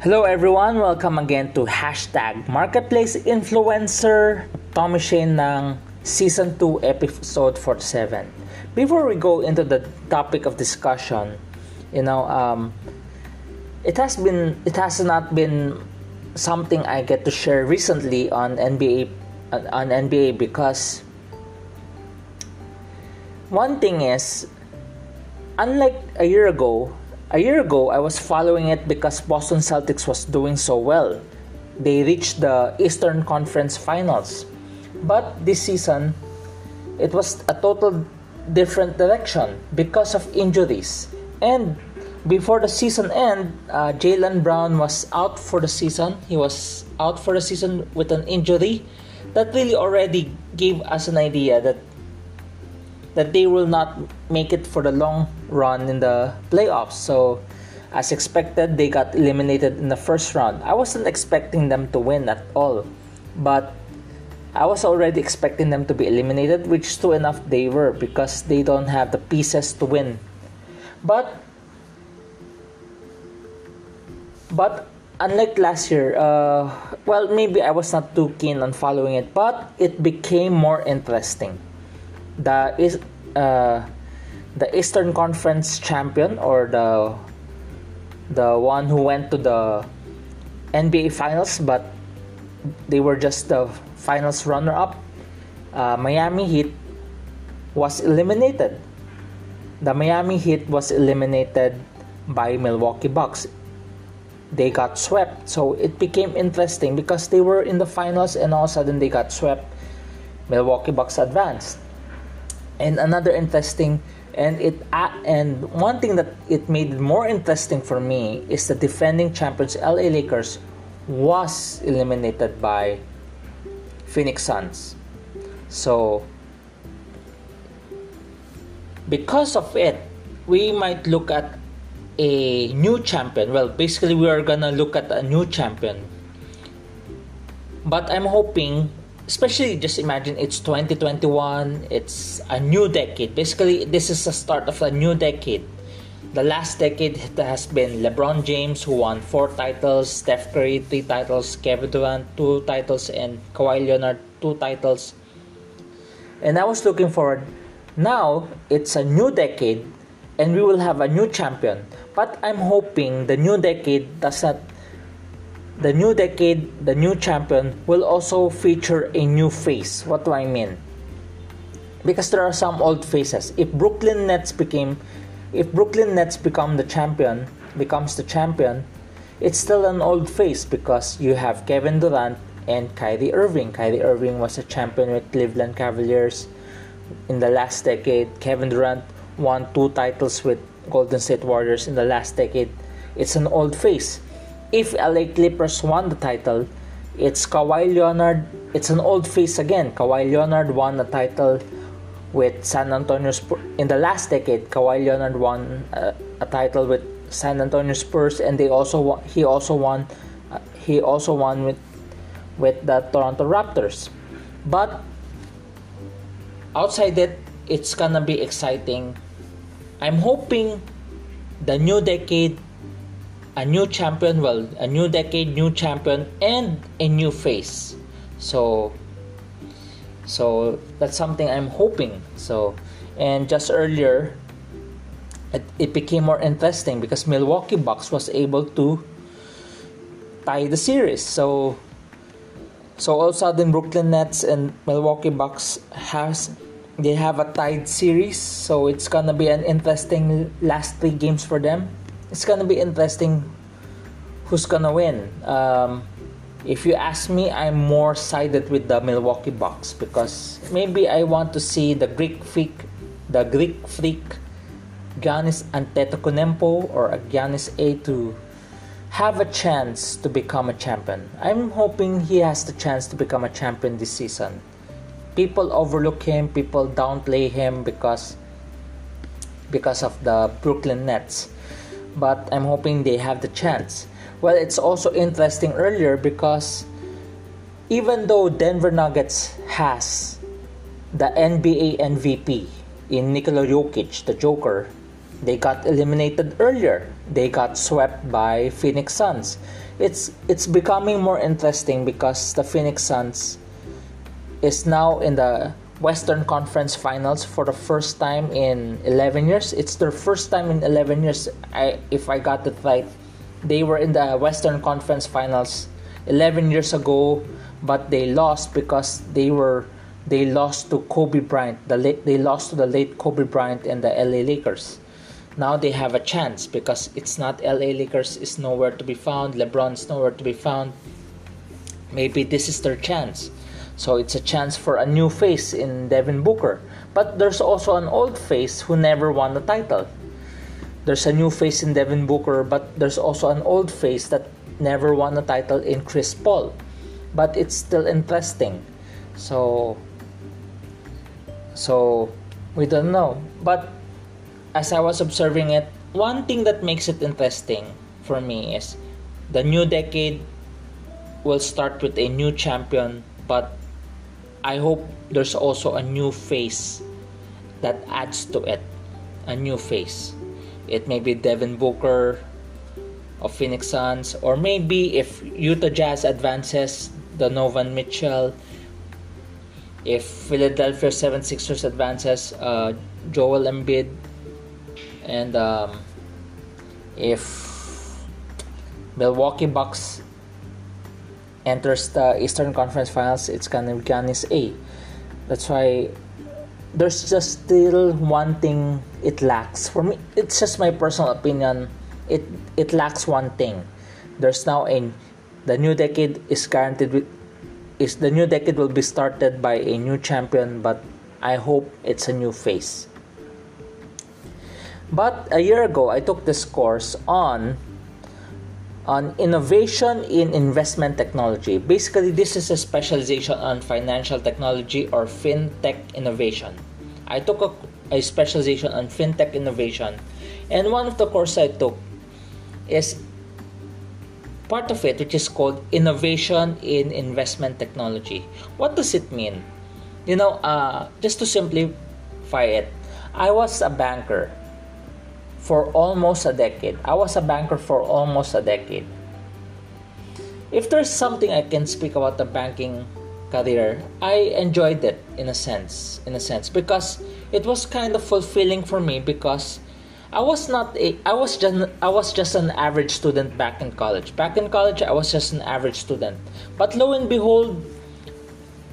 Hello everyone! Welcome again to Hashtag Marketplace Influencer Tommy Shane ng Season 2 Episode 47. Before we go into the topic of discussion, you know, um, it has been, it has not been something I get to share recently on NBA, on NBA because one thing is, unlike a year ago, a year ago, I was following it because Boston Celtics was doing so well. They reached the Eastern Conference Finals. But this season, it was a total different direction because of injuries. And before the season end, uh, Jaylen Brown was out for the season. He was out for the season with an injury that really already gave us an idea that that they will not make it for the long run in the playoffs. So, as expected, they got eliminated in the first round. I wasn't expecting them to win at all, but I was already expecting them to be eliminated, which true enough they were because they don't have the pieces to win. But but unlike last year, uh, well, maybe I was not too keen on following it, but it became more interesting the is uh, the Eastern Conference champion or the the one who went to the NBA Finals, but they were just the finals runner-up. Uh, Miami Heat was eliminated. The Miami Heat was eliminated by Milwaukee Bucks. They got swept, so it became interesting because they were in the finals and all of a sudden they got swept. Milwaukee Bucks advanced and another interesting and it uh, and one thing that it made more interesting for me is the defending champions LA Lakers was eliminated by Phoenix Suns. So because of it, we might look at a new champion. Well, basically we are gonna look at a new champion. But I'm hoping especially just imagine it's 2021 it's a new decade. Basically this is the start of a new decade. The last decade has been LeBron James who won four titles Steph Curry three titles Kevin Durant two titles and Kawhi Leonard two titles. And I was looking forward. Now it's a new decade and we will have a new champion. But I'm hoping the new decade does not the new decade, the new champion will also feature a new face. What do I mean? Because there are some old faces. If Brooklyn Nets became if Brooklyn Nets become the champion, becomes the champion, it's still an old face because you have Kevin Durant and Kyrie Irving. Kyrie Irving was a champion with Cleveland Cavaliers in the last decade. Kevin Durant won two titles with Golden State Warriors in the last decade. It's an old face if LA Clippers won the title, it's Kawhi Leonard. It's an old face again. Kawhi Leonard won the title with San Antonio Spurs in the last decade. Kawhi Leonard won uh, a title with San Antonio Spurs, and they also won, he also won uh, he also won with with the Toronto Raptors. But outside it, it's gonna be exciting. I'm hoping the new decade a new champion, well, a new decade, new champion, and a new face. So, so that's something I'm hoping. So, and just earlier, it, it became more interesting because Milwaukee Bucks was able to tie the series. So, so all of a sudden, Brooklyn Nets and Milwaukee Bucks has they have a tied series. So it's gonna be an interesting last three games for them it's gonna be interesting who's gonna win. Um, if you ask me, I'm more sided with the Milwaukee Bucks because maybe I want to see the Greek freak, the Greek freak, Giannis Antetokounmpo or Giannis A to have a chance to become a champion. I'm hoping he has the chance to become a champion this season. People overlook him, people downplay him because because of the Brooklyn Nets but I'm hoping they have the chance. Well, it's also interesting earlier because even though Denver Nuggets has the NBA MVP in Nikola Jokic, the Joker, they got eliminated earlier. They got swept by Phoenix Suns. it's it's becoming more interesting because the Phoenix Suns is now in the Western Conference Finals for the first time in 11 years. It's their first time in 11 years. I, if I got it right, they were in the Western Conference Finals 11 years ago, but they lost because they were they lost to Kobe Bryant. The late, they lost to the late Kobe Bryant and the LA Lakers. Now they have a chance because it's not LA Lakers is nowhere to be found. LeBron's nowhere to be found. Maybe this is their chance. So it's a chance for a new face in Devin Booker. But there's also an old face who never won the title. There's a new face in Devin Booker, but there's also an old face that never won a title in Chris Paul. But it's still interesting. So so we don't know. But as I was observing it, one thing that makes it interesting for me is the new decade will start with a new champion, but I hope there's also a new face that adds to it. A new face. It may be Devin Booker of Phoenix Suns, or maybe if Utah Jazz advances, Donovan Mitchell. If Philadelphia 76ers advances, uh, Joel Embiid. And um, if Milwaukee Bucks enters the uh, Eastern Conference Finals, it's gonna be Giannis A. That's why there's just still one thing it lacks. For me, it's just my personal opinion. It it lacks one thing. There's now a the new decade is guaranteed with is the new decade will be started by a new champion, but I hope it's a new face. But a year ago, I took this course on on innovation in investment technology. Basically, this is a specialization on financial technology or fintech innovation. I took a, a specialization on fintech innovation, and one of the courses I took is part of it, which is called innovation in investment technology. What does it mean? You know, uh, just to simplify it, I was a banker for almost a decade. I was a banker for almost a decade. If there's something I can speak about the banking career, I enjoyed it in a sense, in a sense because it was kind of fulfilling for me because I was not a I was just I was just an average student back in college. Back in college I was just an average student. But lo and behold,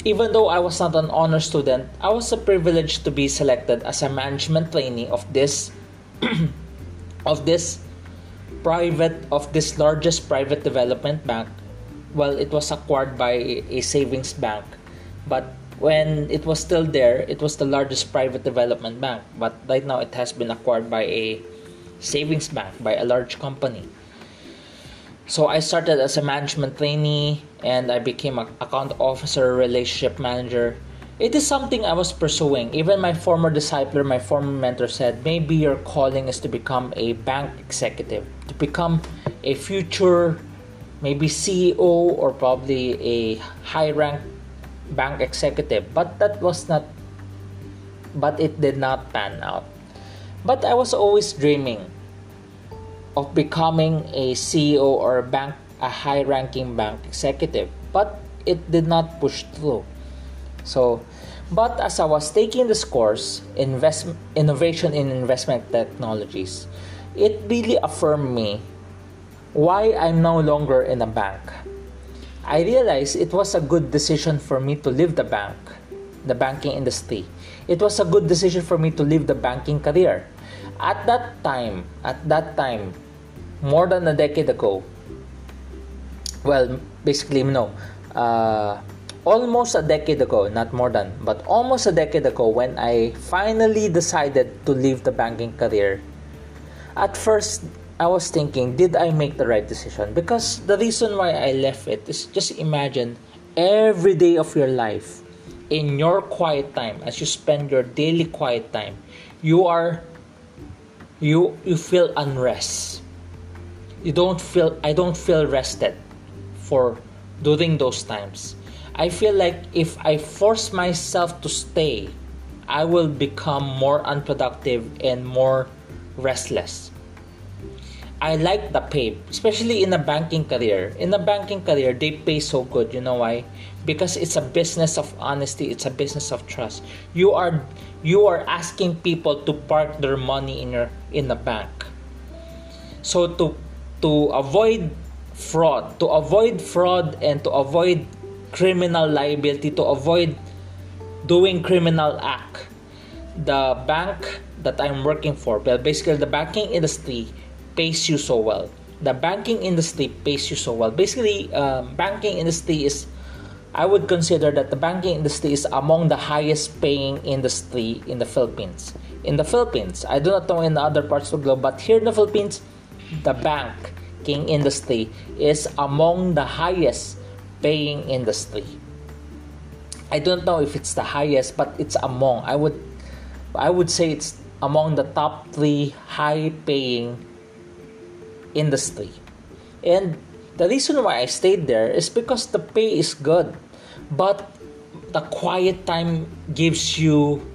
even though I was not an honor student, I was a privilege to be selected as a management trainee of this of this private of this largest private development bank well it was acquired by a savings bank. But when it was still there it was the largest private development bank. But right now it has been acquired by a savings bank by a large company. So i started as a management trainee and i became an account officer relationship manager it is something I was pursuing. Even my former discipler, my former mentor said, maybe your calling is to become a bank executive, to become a future, maybe CEO or probably a high rank bank executive. But that was not, but it did not pan out. But I was always dreaming of becoming a CEO or a bank, a high ranking bank executive. But it did not push through so, but as I was taking this course, invest, innovation in investment technologies, it really affirmed me why I'm no longer in a bank. I realized it was a good decision for me to leave the bank, the banking industry. It was a good decision for me to leave the banking career. At that time, at that time, more than a decade ago, well, basically, no, uh, almost a decade ago, not more than, but almost a decade ago, when I finally decided to leave the banking career, at first I was thinking, did I make the right decision? Because the reason why I left it is just imagine every day of your life in your quiet time as you spend your daily quiet time you are you you feel unrest you don't feel i don't feel rested for during those times I feel like if I force myself to stay, I will become more unproductive and more restless. I like the pay, especially in a banking career. In a banking career, they pay so good. You know why? Because it's a business of honesty. It's a business of trust. You are you are asking people to park their money in your in the bank. So to to avoid fraud, to avoid fraud and to avoid criminal liability, to avoid doing criminal act, the bank that I'm working for, well, basically the banking industry pays you so well. The banking industry pays you so well. Basically, um, banking industry is, I would consider that the banking industry is among the highest paying industry in the Philippines. In the Philippines, I do not know in other parts of the globe, but here in the Philippines, the banking industry is among the highest paying industry. I don't know if it's the highest, but it's among. I would, I would say it's among the top three high paying industry. And the reason why I stayed there is because the pay is good, but the quiet time gives you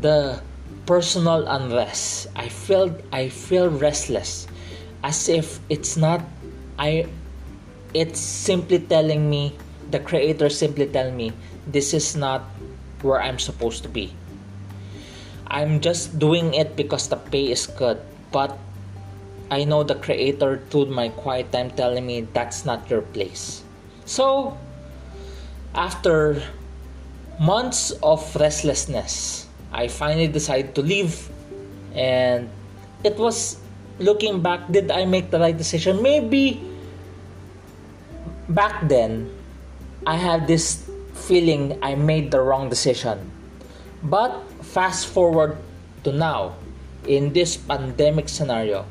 the personal unrest. I feel I feel restless, as if it's not. I. It's simply telling me the creator simply telling me this is not where I'm supposed to be. I'm just doing it because the pay is good, but I know the creator through my quiet time telling me that's not your place. So, after months of restlessness, I finally decided to leave. And it was looking back, did I make the right decision? Maybe back then, I had this feeling I made the wrong decision. But fast forward to now, in this pandemic scenario,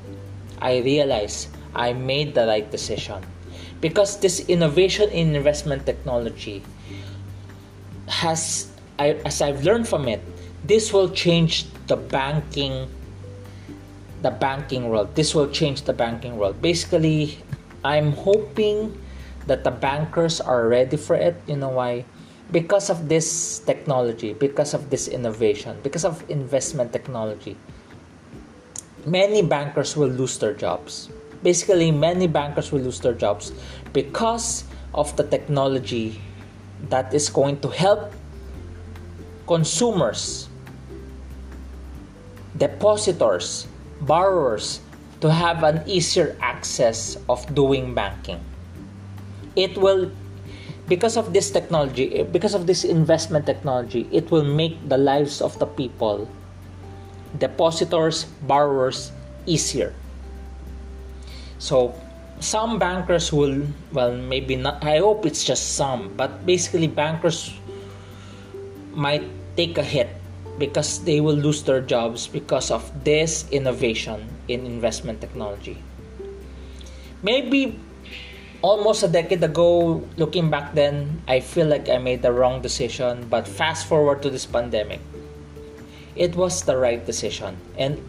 I realize I made the right decision. Because this innovation in investment technology has I, as I've learned from it this will change the banking the banking world. This will change the banking world. Basically I'm hoping that the bankers are ready for it you know why because of this technology because of this innovation because of investment technology many bankers will lose their jobs. Basically, many bankers will lose their jobs because of the technology that is going to help consumers, depositors, borrowers to have an easier access of doing banking. It will because of this technology, because of this investment technology, it will make the lives of the people depositors, borrowers easier. So some bankers will, well, maybe not, I hope it's just some, but basically bankers might take a hit because they will lose their jobs because of this innovation in investment technology. Maybe almost a decade ago, looking back then, I feel like I made the wrong decision, but fast forward to this pandemic. It was the right decision and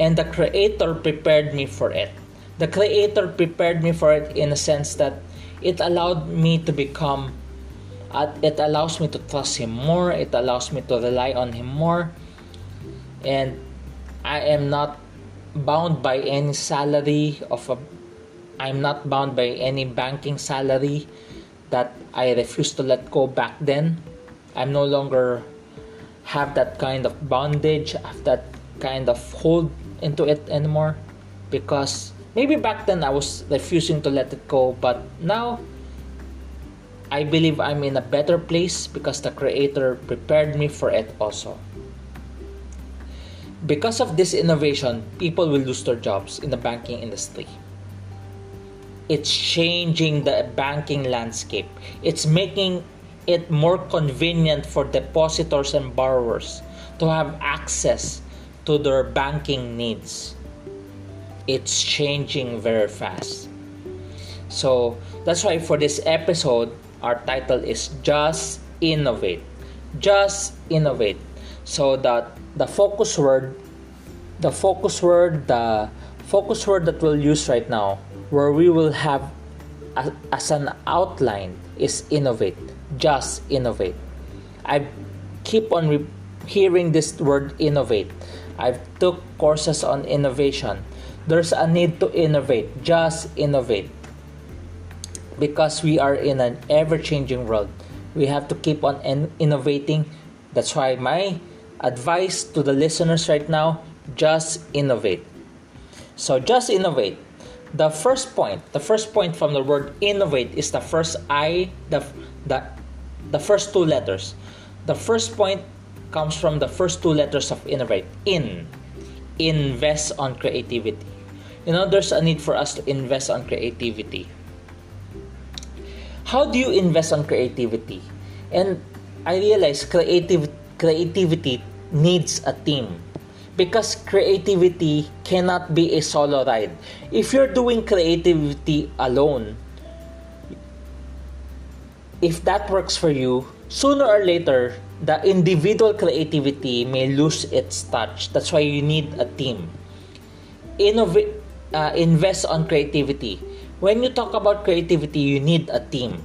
and the creator prepared me for it. The creator prepared me for it in a sense that it allowed me to become it allows me to trust him more it allows me to rely on him more and i am not bound by any salary of a i'm not bound by any banking salary that i refused to let go back then i'm no longer have that kind of bondage, have that kind of hold into it anymore because maybe back then I was refusing to let it go, but now I believe I'm in a better place because the Creator prepared me for it also. Because of this innovation, people will lose their jobs in the banking industry. It's changing the banking landscape. It's making it more convenient for depositors and borrowers to have access to their banking needs. It's changing very fast. So that's why for this episode, our title is Just Innovate. Just Innovate. So that the focus word, the focus word, the focus word that we'll use right now, where we will have as an outline is innovate just innovate. I keep on re- hearing this word innovate. I've took courses on innovation. there's a need to innovate. Just innovate. Because we are in an ever changing world. We have to keep on in- innovating. That's why my advice to the listeners right now just innovate. So, just innovate. The first point, the first point from the word innovate is the first I, the, the, the first two letters. The first point comes from the first two letters of innovate. In. Invest on creativity. You know, there's a need for us to invest on creativity. How do you invest on creativity? And I realize creative creativity needs a team because creativity cannot be a solo ride. If you're doing creativity alone, if that works for you, sooner or later, the individual creativity may lose its touch. That's why you need a team. Innovate, uh, invest on creativity. When you talk about creativity, you need a team.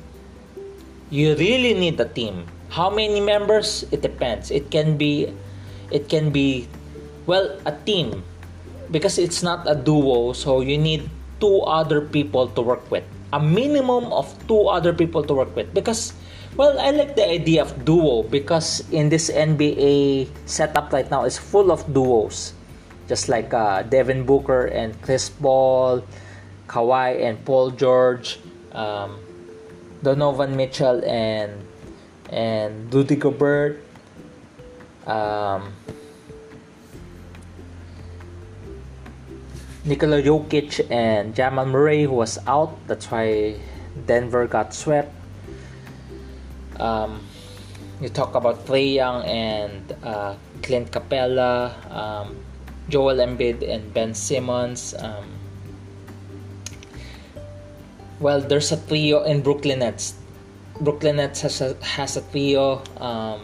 You really need a team. How many members? It depends. It can be, it can be, well, a team, because it's not a duo. So you need two other people to work with. A minimum of two other people to work with, because well, I like the idea of duo because in this NBA setup right now is full of duos, just like uh, Devin Booker and Chris Paul, Kawhi and Paul George, um, Donovan Mitchell and and Rudy Gobert. Um, Nikola Jokic and Jamal Murray who was out. That's why Denver got swept. Um, you talk about Trae Young and uh, Clint Capela, um, Joel Embiid and Ben Simmons. Um, well, there's a trio in Brooklyn Nets. Brooklyn Nets has a, has a trio. Um,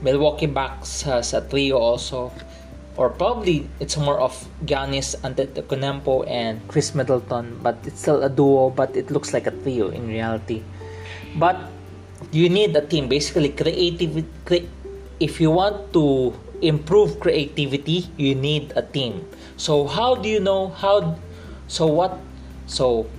Milwaukee Bucks has a trio also. Or probably it's more of Giannis Antetokounmpo and Khris Middleton, but it's still a duo. But it looks like a trio in reality. But you need a team. Basically, creative. Cre- if you want to improve creativity, you need a team. So how do you know how? So what? So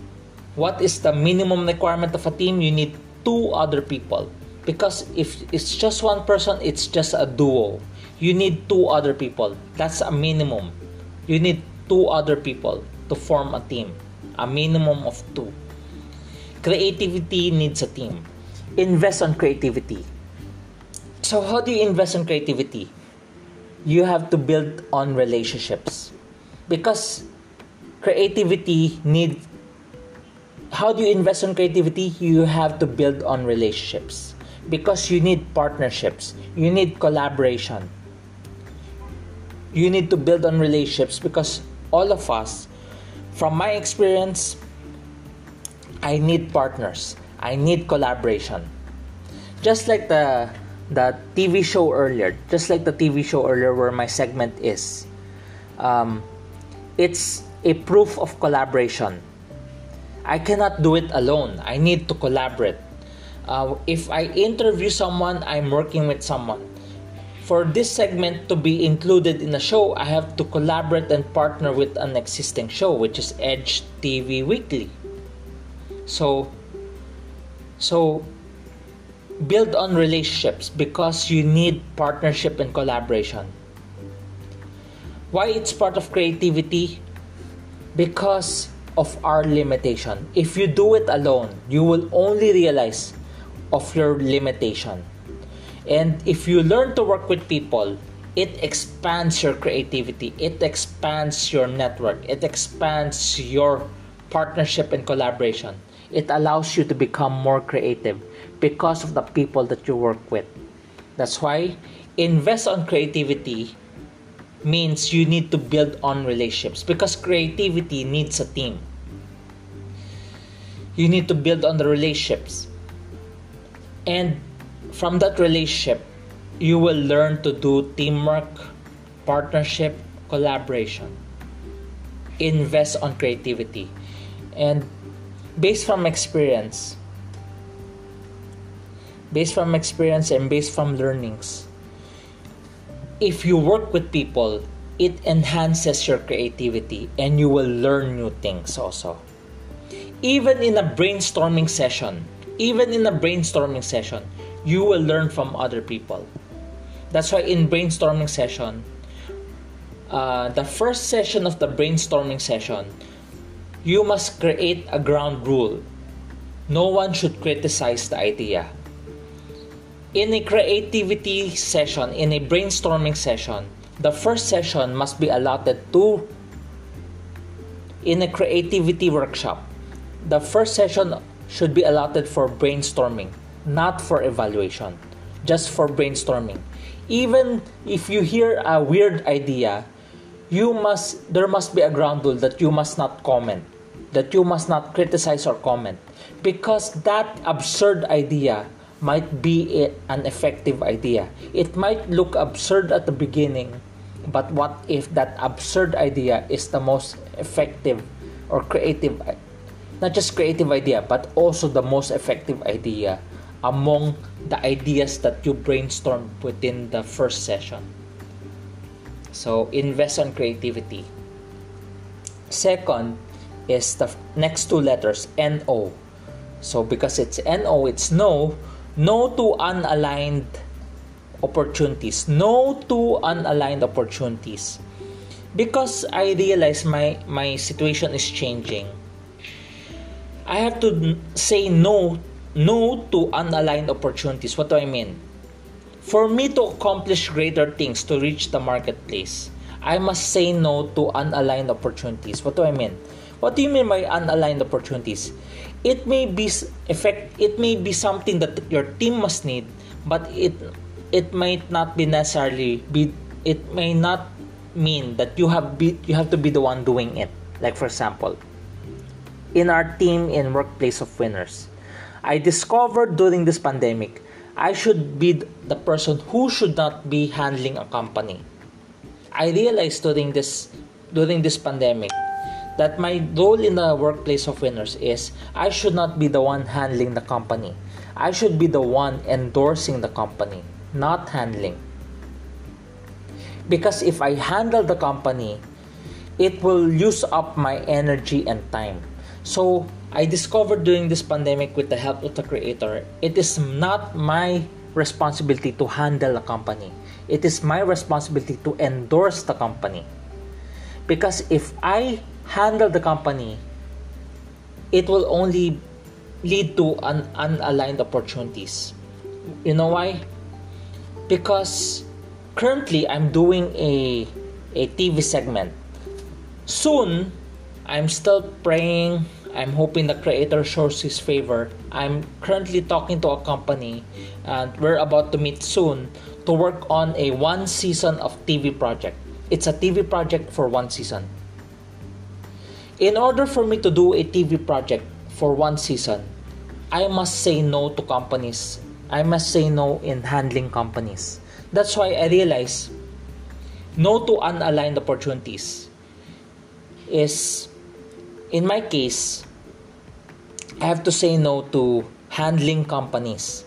what is the minimum requirement of a team? You need two other people because if it's just one person, it's just a duo. You need two other people. That's a minimum. You need two other people to form a team. A minimum of two. Creativity needs a team invest on creativity. So, how do you invest on creativity? You have to build on relationships because creativity need how do you invest on creativity you have to build on relationships because you need partnerships you need collaboration you need to build on relationships because all of us from my experience i need partners I need collaboration. Just like the the TV show earlier, just like the TV show earlier where my segment is, um, it's a proof of collaboration. I cannot do it alone. I need to collaborate. Uh, if I interview someone, I'm working with someone. For this segment to be included in a show, I have to collaborate and partner with an existing show, which is Edge TV Weekly. So so build on relationships because you need partnership and collaboration. Why it's part of creativity? Because of our limitation. If you do it alone, you will only realize of your limitation. And if you learn to work with people, it expands your creativity, it expands your network, it expands your partnership and collaboration it allows you to become more creative because of the people that you work with. That's why invest on creativity means you need to build on relationships because creativity needs a team. You need to build on the relationships. And from that relationship, you will learn to do teamwork, partnership, collaboration. Invest on creativity. And based from experience based from experience and based from learnings if you work with people it enhances your creativity and you will learn new things also. Even in a brainstorming session, even in a brainstorming session, you will learn from other people. That's why in brainstorming session, uh, the first session of the brainstorming session, you must create a ground rule. No one should criticize the idea. In a creativity session, in a brainstorming session, the first session must be allotted to in a creativity workshop. The first session should be allotted for brainstorming, not for evaluation, just for brainstorming. Even if you hear a weird idea, you must there must be a ground rule that you must not comment, that you must not criticize or comment because that absurd idea might be an effective idea. It might look absurd at the beginning, but what if that absurd idea is the most effective or creative not just creative idea but also the most effective idea among the ideas that you brainstorm within the first session. So invest on creativity. Second is the next two letters no so because it's no it's no. No to unaligned opportunities. No to unaligned opportunities. Because i realize my my situation is changing I have to say no no to unaligned opportunities. What do I mean? For me to accomplish greater things to reach the marketplace, I must say no to unaligned opportunities. What do I mean? What do you mean by unaligned opportunities? It may be effect it may be something that your team must need, but it it might not be necessarily be it may not mean that you have be you have to be the one doing it. Like for example, in our team in Workplace of Winners. I discovered during this pandemic I should be the person who should not be handling a company. I realized during this during this pandemic that my role in the workplace of winners is I should not be the one handling the company. I should be the one endorsing the company, not handling. Because if I handle the company, it will use up my energy and time. So I discovered during this pandemic with the help of the creator, it is not my responsibility to handle a company. It is my responsibility to endorse the company. Because if I handle the company, it will only lead to un- unaligned opportunities. You know why? Because currently I'm doing a a TV segment. Soon I'm still praying. I'm hoping the creator shows his favor. I'm currently talking to a company and we're about to meet soon to work on a one season of TV project. It's a TV project for one season. In order for me to do a TV project for one season, I must say no to companies. I must say no in handling companies. That's why I realize no to unaligned opportunities is in my case, I have to say no to handling companies,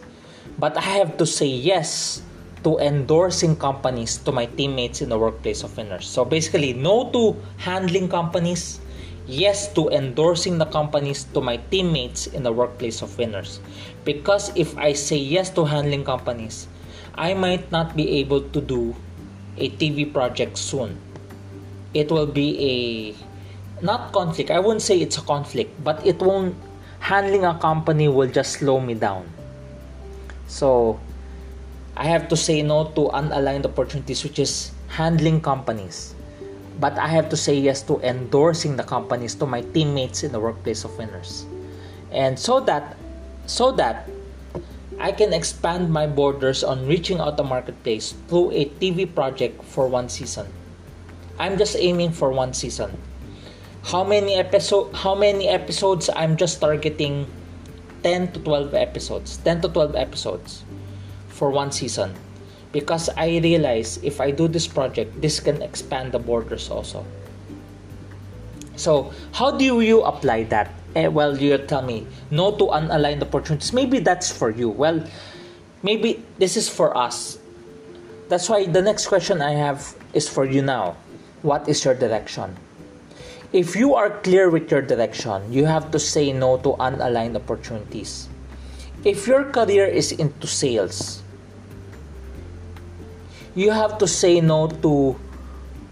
but I have to say yes to endorsing companies to my teammates in the workplace of winners. So basically, no to handling companies, yes to endorsing the companies to my teammates in the workplace of winners. Because if I say yes to handling companies, I might not be able to do a TV project soon. It will be a not conflict. I wouldn't say it's a conflict, but it won't handling a company will just slow me down. So I have to say no to unaligned opportunities, which is handling companies. But I have to say yes to endorsing the companies to my teammates in the workplace of winners. And so that so that I can expand my borders on reaching out the marketplace through a TV project for one season. I'm just aiming for one season how many episode how many episodes I'm just targeting 10 to 12 episodes 10 to 12 episodes for one season. Because I realize if I do this project this can expand the borders also. So how do you apply that? Eh, well you tell me. No to unaligned opportunities. Maybe that's for you. Well maybe this is for us. That's why the next question I have is for you now. What is your direction. If you are clear with your direction, you have to say no to unaligned opportunities. If your career is into sales, you have to say no to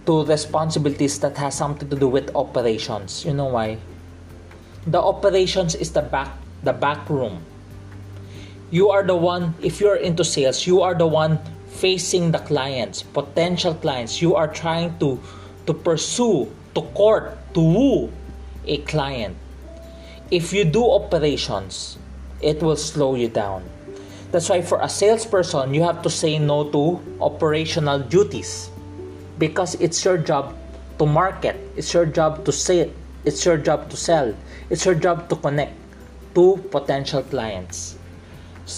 to responsibilities that has something to do with operations. You know why? The operations is the back the back room. You are the one if you're into sales, you are the one facing the clients, potential clients. You are trying to to pursue, to court, to woo a client. If you do operations, it will slow you down. That's why for a salesperson, you have to say no to operational duties because it's your job to market, it's your job to say, it's your job to sell, it's your job to connect to potential clients.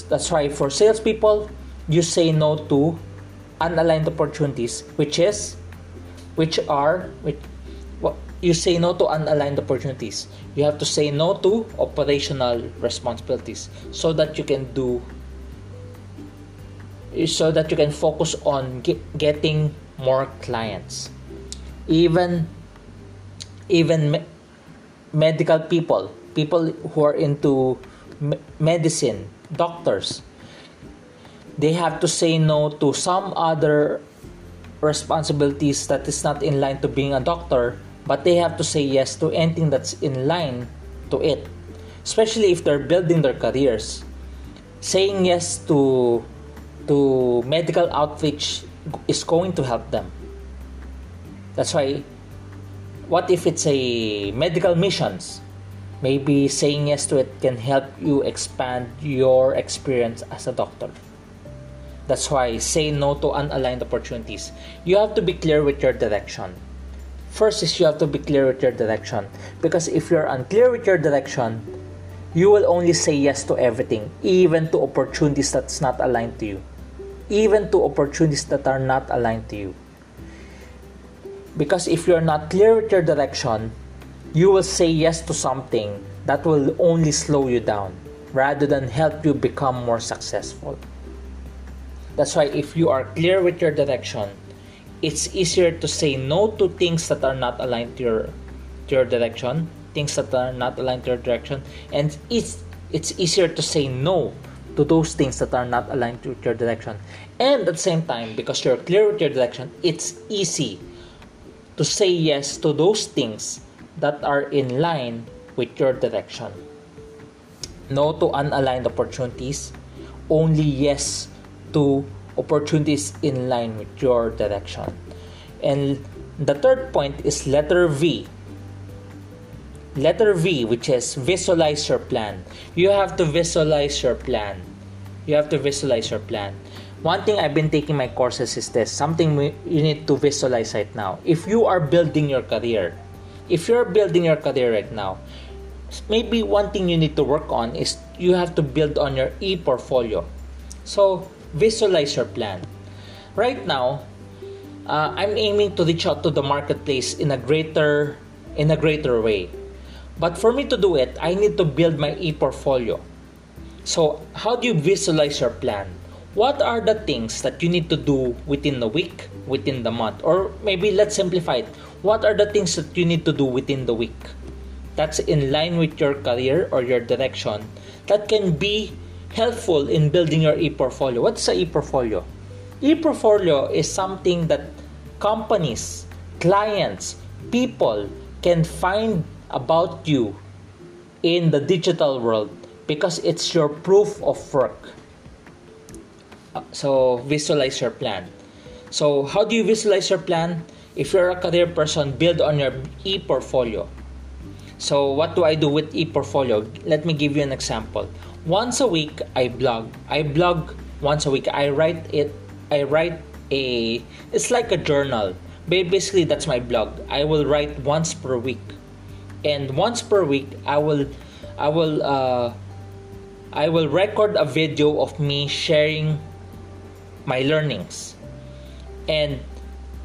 That's why for salespeople, you say no to unaligned opportunities, which is, which are, which, you say no to unaligned opportunities. You have to say no to operational responsibilities so that you can do so that you can focus on get, getting more clients even even me- medical people people who are into me- medicine doctors they have to say no to some other responsibilities that is not in line to being a doctor but they have to say yes to anything that's in line to it especially if they're building their careers saying yes to to medical outreach is going to help them. That's why, what if it's a medical missions? Maybe saying yes to it can help you expand your experience as a doctor. That's why say no to unaligned opportunities. You have to be clear with your direction. First is you have to be clear with your direction because if you're unclear with your direction, you will only say yes to everything, even to opportunities that's not aligned to you even to opportunities that are not aligned to you. Because if you're not clear with your direction, you will say yes to something that will only slow you down rather than help you become more successful. That's why if you are clear with your direction, it's easier to say no to things that are not aligned to your to your direction, things that are not aligned to your direction, and it's it's easier to say no to those things that are not aligned to your direction. And at the same time, because you're clear with your direction, it's easy to say yes to those things that are in line with your direction. No to unaligned opportunities, only yes to opportunities in line with your direction. And the third point is letter V Letter V, which is visualize your plan. You have to visualize your plan. You have to visualize your plan. One thing I've been taking my courses is this something you need to visualize right now. If you are building your career, if you're building your career right now, maybe one thing you need to work on is you have to build on your e portfolio. So, visualize your plan. Right now, uh, I'm aiming to reach out to the marketplace in a greater in a greater way but for me to do it, I need to build my e-portfolio. So, how do you visualize your plan? What are the things that you need to do within the week, within the month? Or maybe let's simplify it. What are the things that you need to do within the week? That's in line with your career or your direction that can be helpful in building your e-portfolio. What's a e-portfolio? E-portfolio is something that companies, clients, people can find about you in the digital world because it's your proof of work. Uh, so visualize your plan. So how do you visualize your plan? If you're a career person, build on your e-portfolio. So what do I do with e-portfolio? Let me give you an example. Once a week I blog. I blog once a week. I write it I write a it's like a journal. Basically that's my blog. I will write once per week and once per week I will I will uh, I will record a video of me sharing my learnings and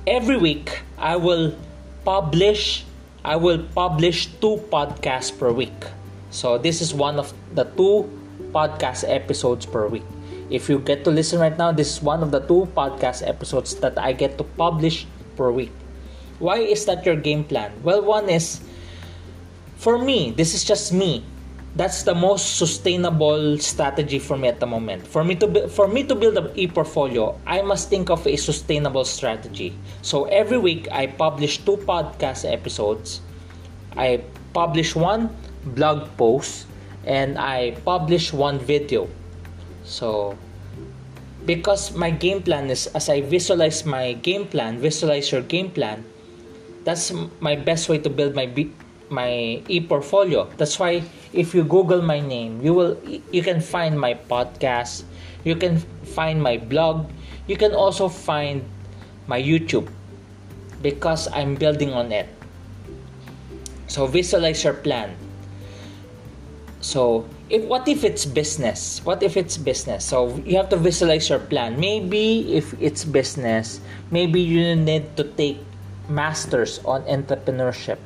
every week I will publish I will publish two podcasts per week so this is one of the two podcast episodes per week if you get to listen right now this is one of the two podcast episodes that I get to publish per week Why is that your game plan? Well, one is for me, this is just me. That's the most sustainable strategy for me at the moment. For me to for me to build a e-portfolio, I must think of a sustainable strategy. So every week I publish two podcast episodes. I publish one blog post and I publish one video. So because my game plan is as I visualize my game plan, visualize your game plan, that's my best way to build my my e-portfolio. That's why if you Google my name, you will you can find my podcast, you can find my blog, you can also find my YouTube because I'm building on it. So visualize your plan. So if what if it's business? What if it's business? So you have to visualize your plan. Maybe if it's business, maybe you need to take masters on entrepreneurship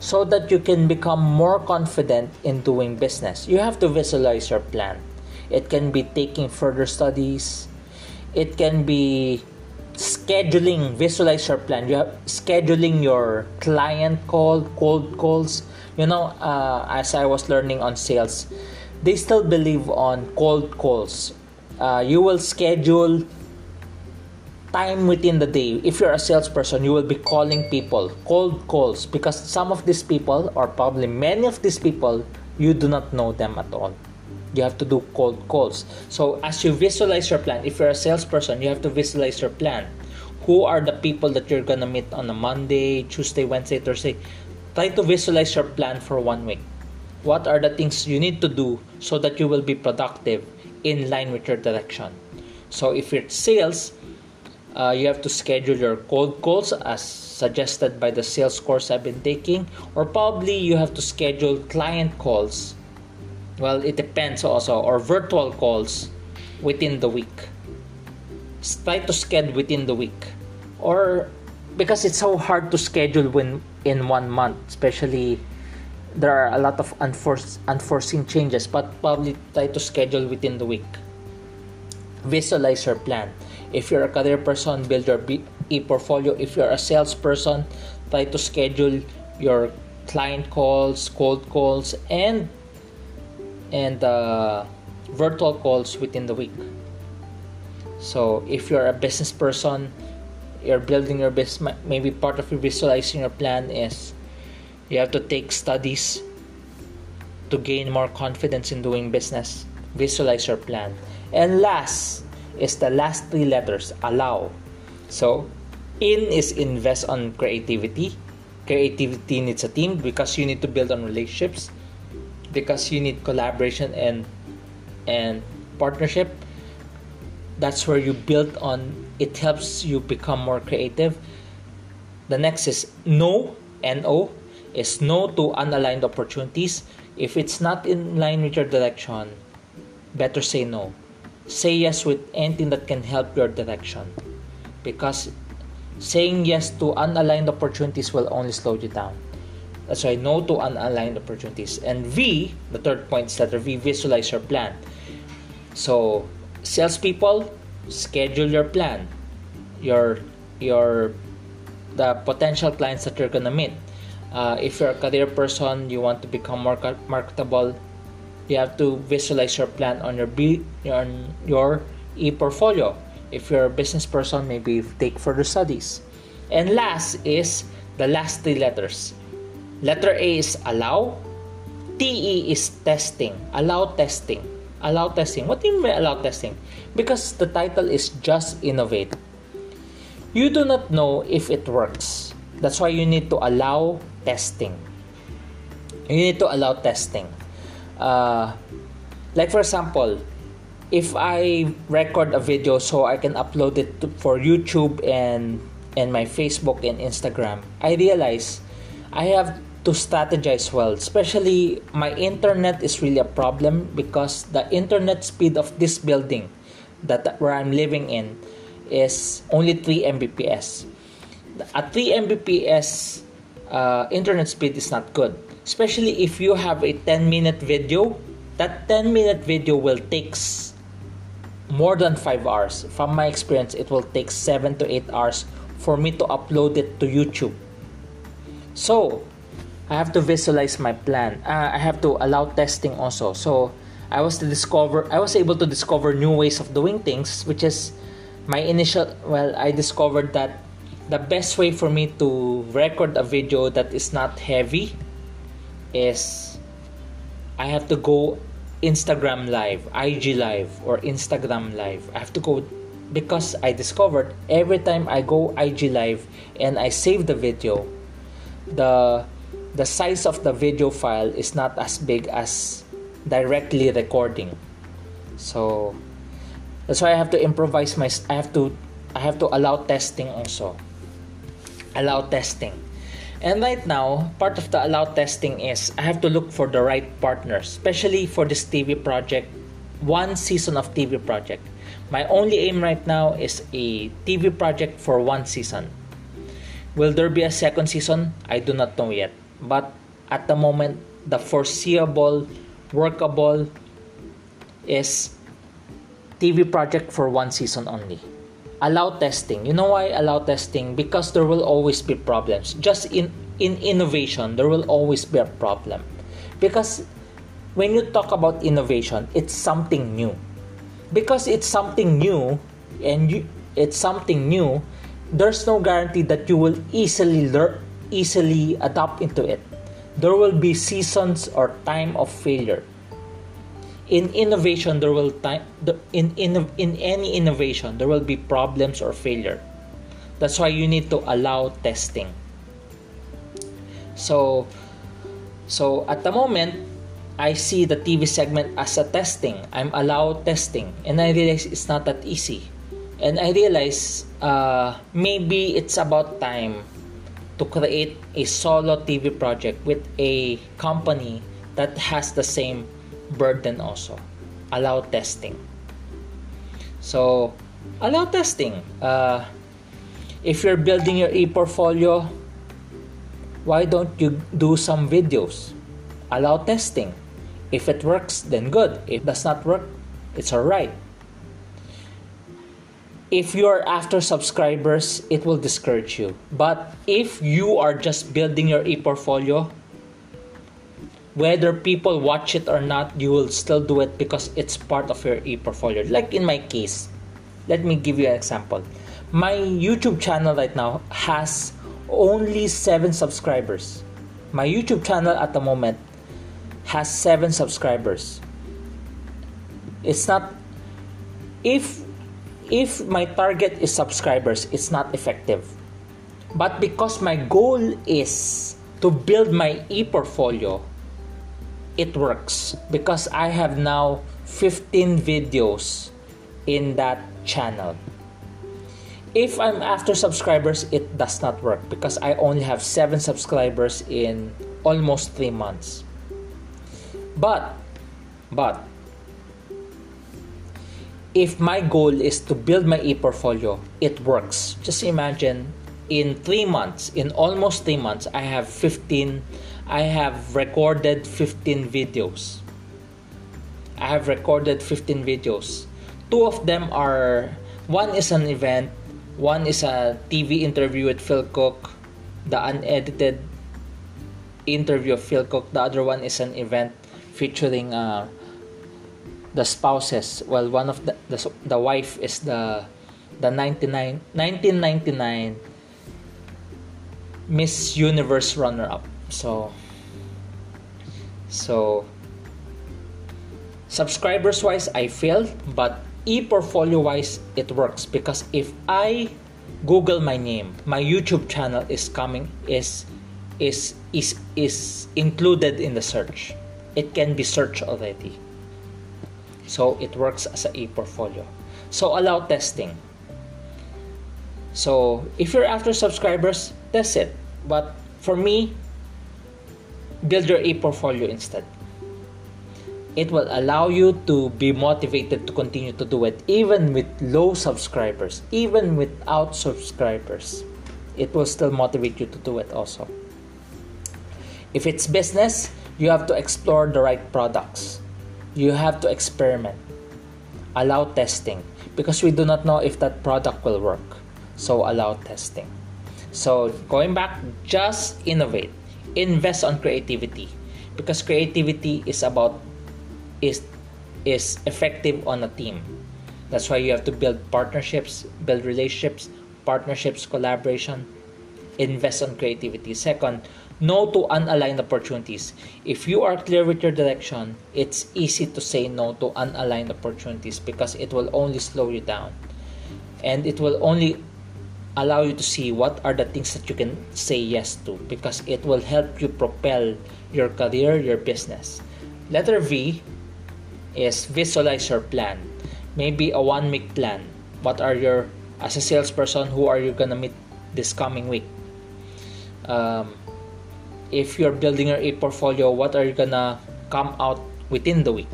so that you can become more confident in doing business. You have to visualize your plan. It can be taking further studies. It can be scheduling, visualize your plan. You have scheduling your client call, cold calls you know uh, as i was learning on sales they still believe on cold calls. Uh, you will schedule time within the day. If you're a salesperson you will be calling people cold calls because some of these people or probably many of these people you do not know them at all. You have to do cold calls. So as you visualize your plan if you're a salesperson you have to visualize your plan. Who are the people that you're gonna meet on a monday tuesday wednesday thursday Try to visualize your plan for one week. What are the things you need to do so that you will be productive in line with your direction? So, if it's sales, uh, you have to schedule your cold calls as suggested by the sales course I've been taking, or probably you have to schedule client calls. Well, it depends also, or virtual calls within the week. Try to schedule within the week, or because it's so hard to schedule when in one month especially there are a lot of unforeseen, unforeseen changes but probably try to schedule within the week. Visualize your plan. If you're a career person build your e-portfolio. If you're a salesperson try to schedule your client calls cold calls and and uh, virtual calls within the week. So if you're a business person you're building your business maybe part of your visualizing your plan is you have to take studies to gain more confidence in doing business. Visualize your plan. And last is the last three letters allow. So in is invest on creativity. Creativity needs a team because you need to build on relationships because you need collaboration and and partnership. That's where you build on it helps you become more creative. The next is no no is no to unaligned opportunities. If it's not in line with your direction better say no. Say yes with anything that can help your direction because saying yes to unaligned opportunities will only slow you down. That's why no to unaligned opportunities. And v the third point is letter v visualize your plan. So salespeople, schedule your plan, your your the potential clients that you're gonna meet. Uh, if you're a career person, you want to become more marketable. You have to visualize your plan on your B, on your e-portfolio. If you're a business person, maybe take further studies. And last is the last three letters. Letter A is allow. TE is testing. Allow testing allow testing. What do you mean allow testing? Because the title is just innovate. You do not know if it works. That's why you need to allow testing. You need to allow testing. Uh, like for example, if I record a video so I can upload it to, for YouTube and and my Facebook and Instagram, I realize I have to strategize well. Especially my internet is really a problem because the internet speed of this building that where I'm living in is only 3 Mbps. A 3 Mbps uh, internet speed is not good, especially if you have a 10 minute video. That 10 minute video will take more than 5 hours. From my experience, it will take 7 to 8 hours for me to upload it to YouTube So, I have to visualize my plan. Uh, I have to allow testing also. So, I was to discover I was able to discover new ways of doing things, which is my initial well, I discovered that the best way for me to record a video that is not heavy is I have to go Instagram live, IG live or Instagram live. I have to go because I discovered every time I go IG live and I save the video, the the size of the video file is not as big as directly recording. So that's why I have to improvise my I have to I have to allow testing also. Allow testing. And right now, part of the allow testing is I have to look for the right partners, especially for this TV project, one season of TV project. My only aim right now is a TV project for one season. Will there be a second season? I do not know yet. But at the moment, the foreseeable, workable is TV project for one season only. Allow testing. You know why allow testing? Because there will always be problems. Just in in innovation, there will always be a problem. Because when you talk about innovation, it's something new because it's something new and you, it's something new there's no guarantee that you will easily learn easily adapt into it. There will be seasons or time of failure. In innovation there will time in, in in any innovation there will be problems or failure. That's why you need to allow testing. So so at the moment I see the TV segment as a testing. I'm allowed testing, and I realize it's not that easy. And I realize uh, maybe it's about time to create a solo TV project with a company that has the same burden also. Allow testing. So, allow testing. Uh, if you're building your e-portfolio, why don't you do some videos? Allow testing if it works, then good. If it does not work, it's alright. If you're after subscribers, it will discourage you. But if you are just building your e portfolio, whether people watch it or not, you will still do it because it's part of your e portfolio. Like in my case, let me give you an example. My YouTube channel right now has only seven subscribers. My YouTube channel at the moment has 7 subscribers it's not if if my target is subscribers it's not effective. But because my goal is to build my e-portfolio it works. Because i have now 15 videos in that channel. If i'm after subscribers it does not work. Because i only have 7 subscribers in almost 3 months. But, but, if my goal is to build my e-portfolio, it works. Just imagine in three months, in almost three months, I have 15, I have recorded 15 videos. I have recorded 15 videos. Two of them are, one is an event, one is a TV interview with Phil Cook, the unedited interview of Phil Cook. The other one is an event featuring uh, the spouses. Well, one of the, the the wife is the the 99 1999 Miss Universe runner up. So so subscribers wise I failed, but e-portfolio wise it works because if I Google my name, my YouTube channel is coming is is is is included in the search it can be searched already. So it works as a e-portfolio. So allow testing. So if you're after subscribers, test it. But for me, build your e-portfolio instead. It will allow you to be motivated to continue to do it even with low subscribers, even without subscribers. It will still motivate you to do it also. If it's business, you have to explore the right products. You have to experiment. Allow testing because we do not know if that product will work. So allow testing. So going back, just innovate, invest on creativity, because creativity is about is is effective on a team. That's why you have to build partnerships, build relationships, partnerships, collaboration, invest on creativity. Second, no to unaligned opportunities. If you are clear with your direction, it's easy to say no to unaligned opportunities because it will only slow you down. And it will only allow you to see what are the things that you can say yes to because it will help you propel your career, your business. Letter V is visualize your plan. Maybe a one week plan. What are your, as a salesperson, who are you gonna meet this coming week? Um, if you're building your e-portfolio, what are you gonna come out within the week?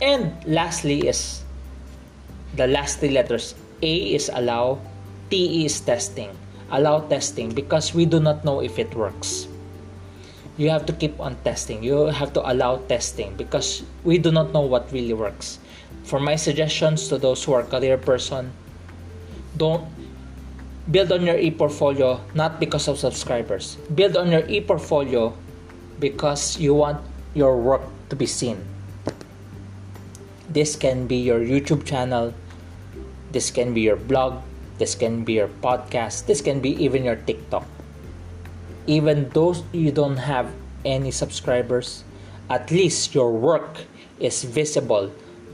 And lastly is the last three letters. A is allow, T is testing. Allow testing because we do not know if it works. You have to keep on testing. You have to allow testing because we do not know what really works. For my suggestions to those who are career person, don't build on your e-portfolio not because of subscribers. Build on your e-portfolio because you want your work to be seen. This can be your youtube channel. This can be your blog. This can be your podcast. This can be even your tiktok. Even though you don't have any subscribers at least your work is visible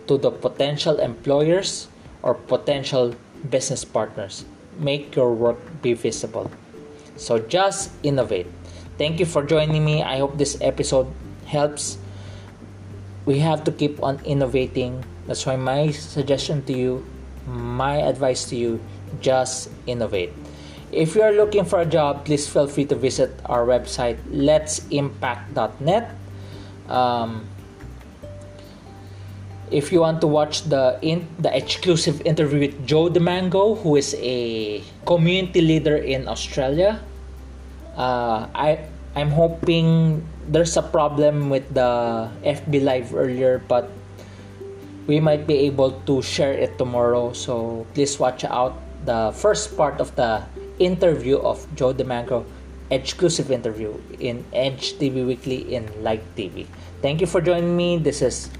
to the potential employers or potential business partners make your work be visible. So just innovate. Thank you for joining me. I hope this episode helps. We have to keep on innovating. That's why my suggestion to you, my advice to you, just innovate. If you are looking for a job, please feel free to visit our website, let'simpact.net. Um, if you want to watch the in the exclusive interview with Joe DeMango, who is a community leader in Australia, uh, I I'm hoping there's a problem with the FB Live earlier, but we might be able to share it tomorrow. So please watch out the first part of the interview of Joe DeMango exclusive interview in Edge TV Weekly in Light TV. Thank you for joining me. This is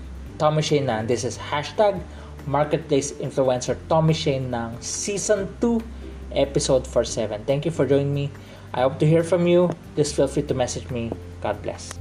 Tommy Shane na. This is hashtag Marketplace Influencer Tommy Shane ng Season 2, Episode 47. Thank you for joining me. I hope to hear from you. Just feel free to message me. God bless.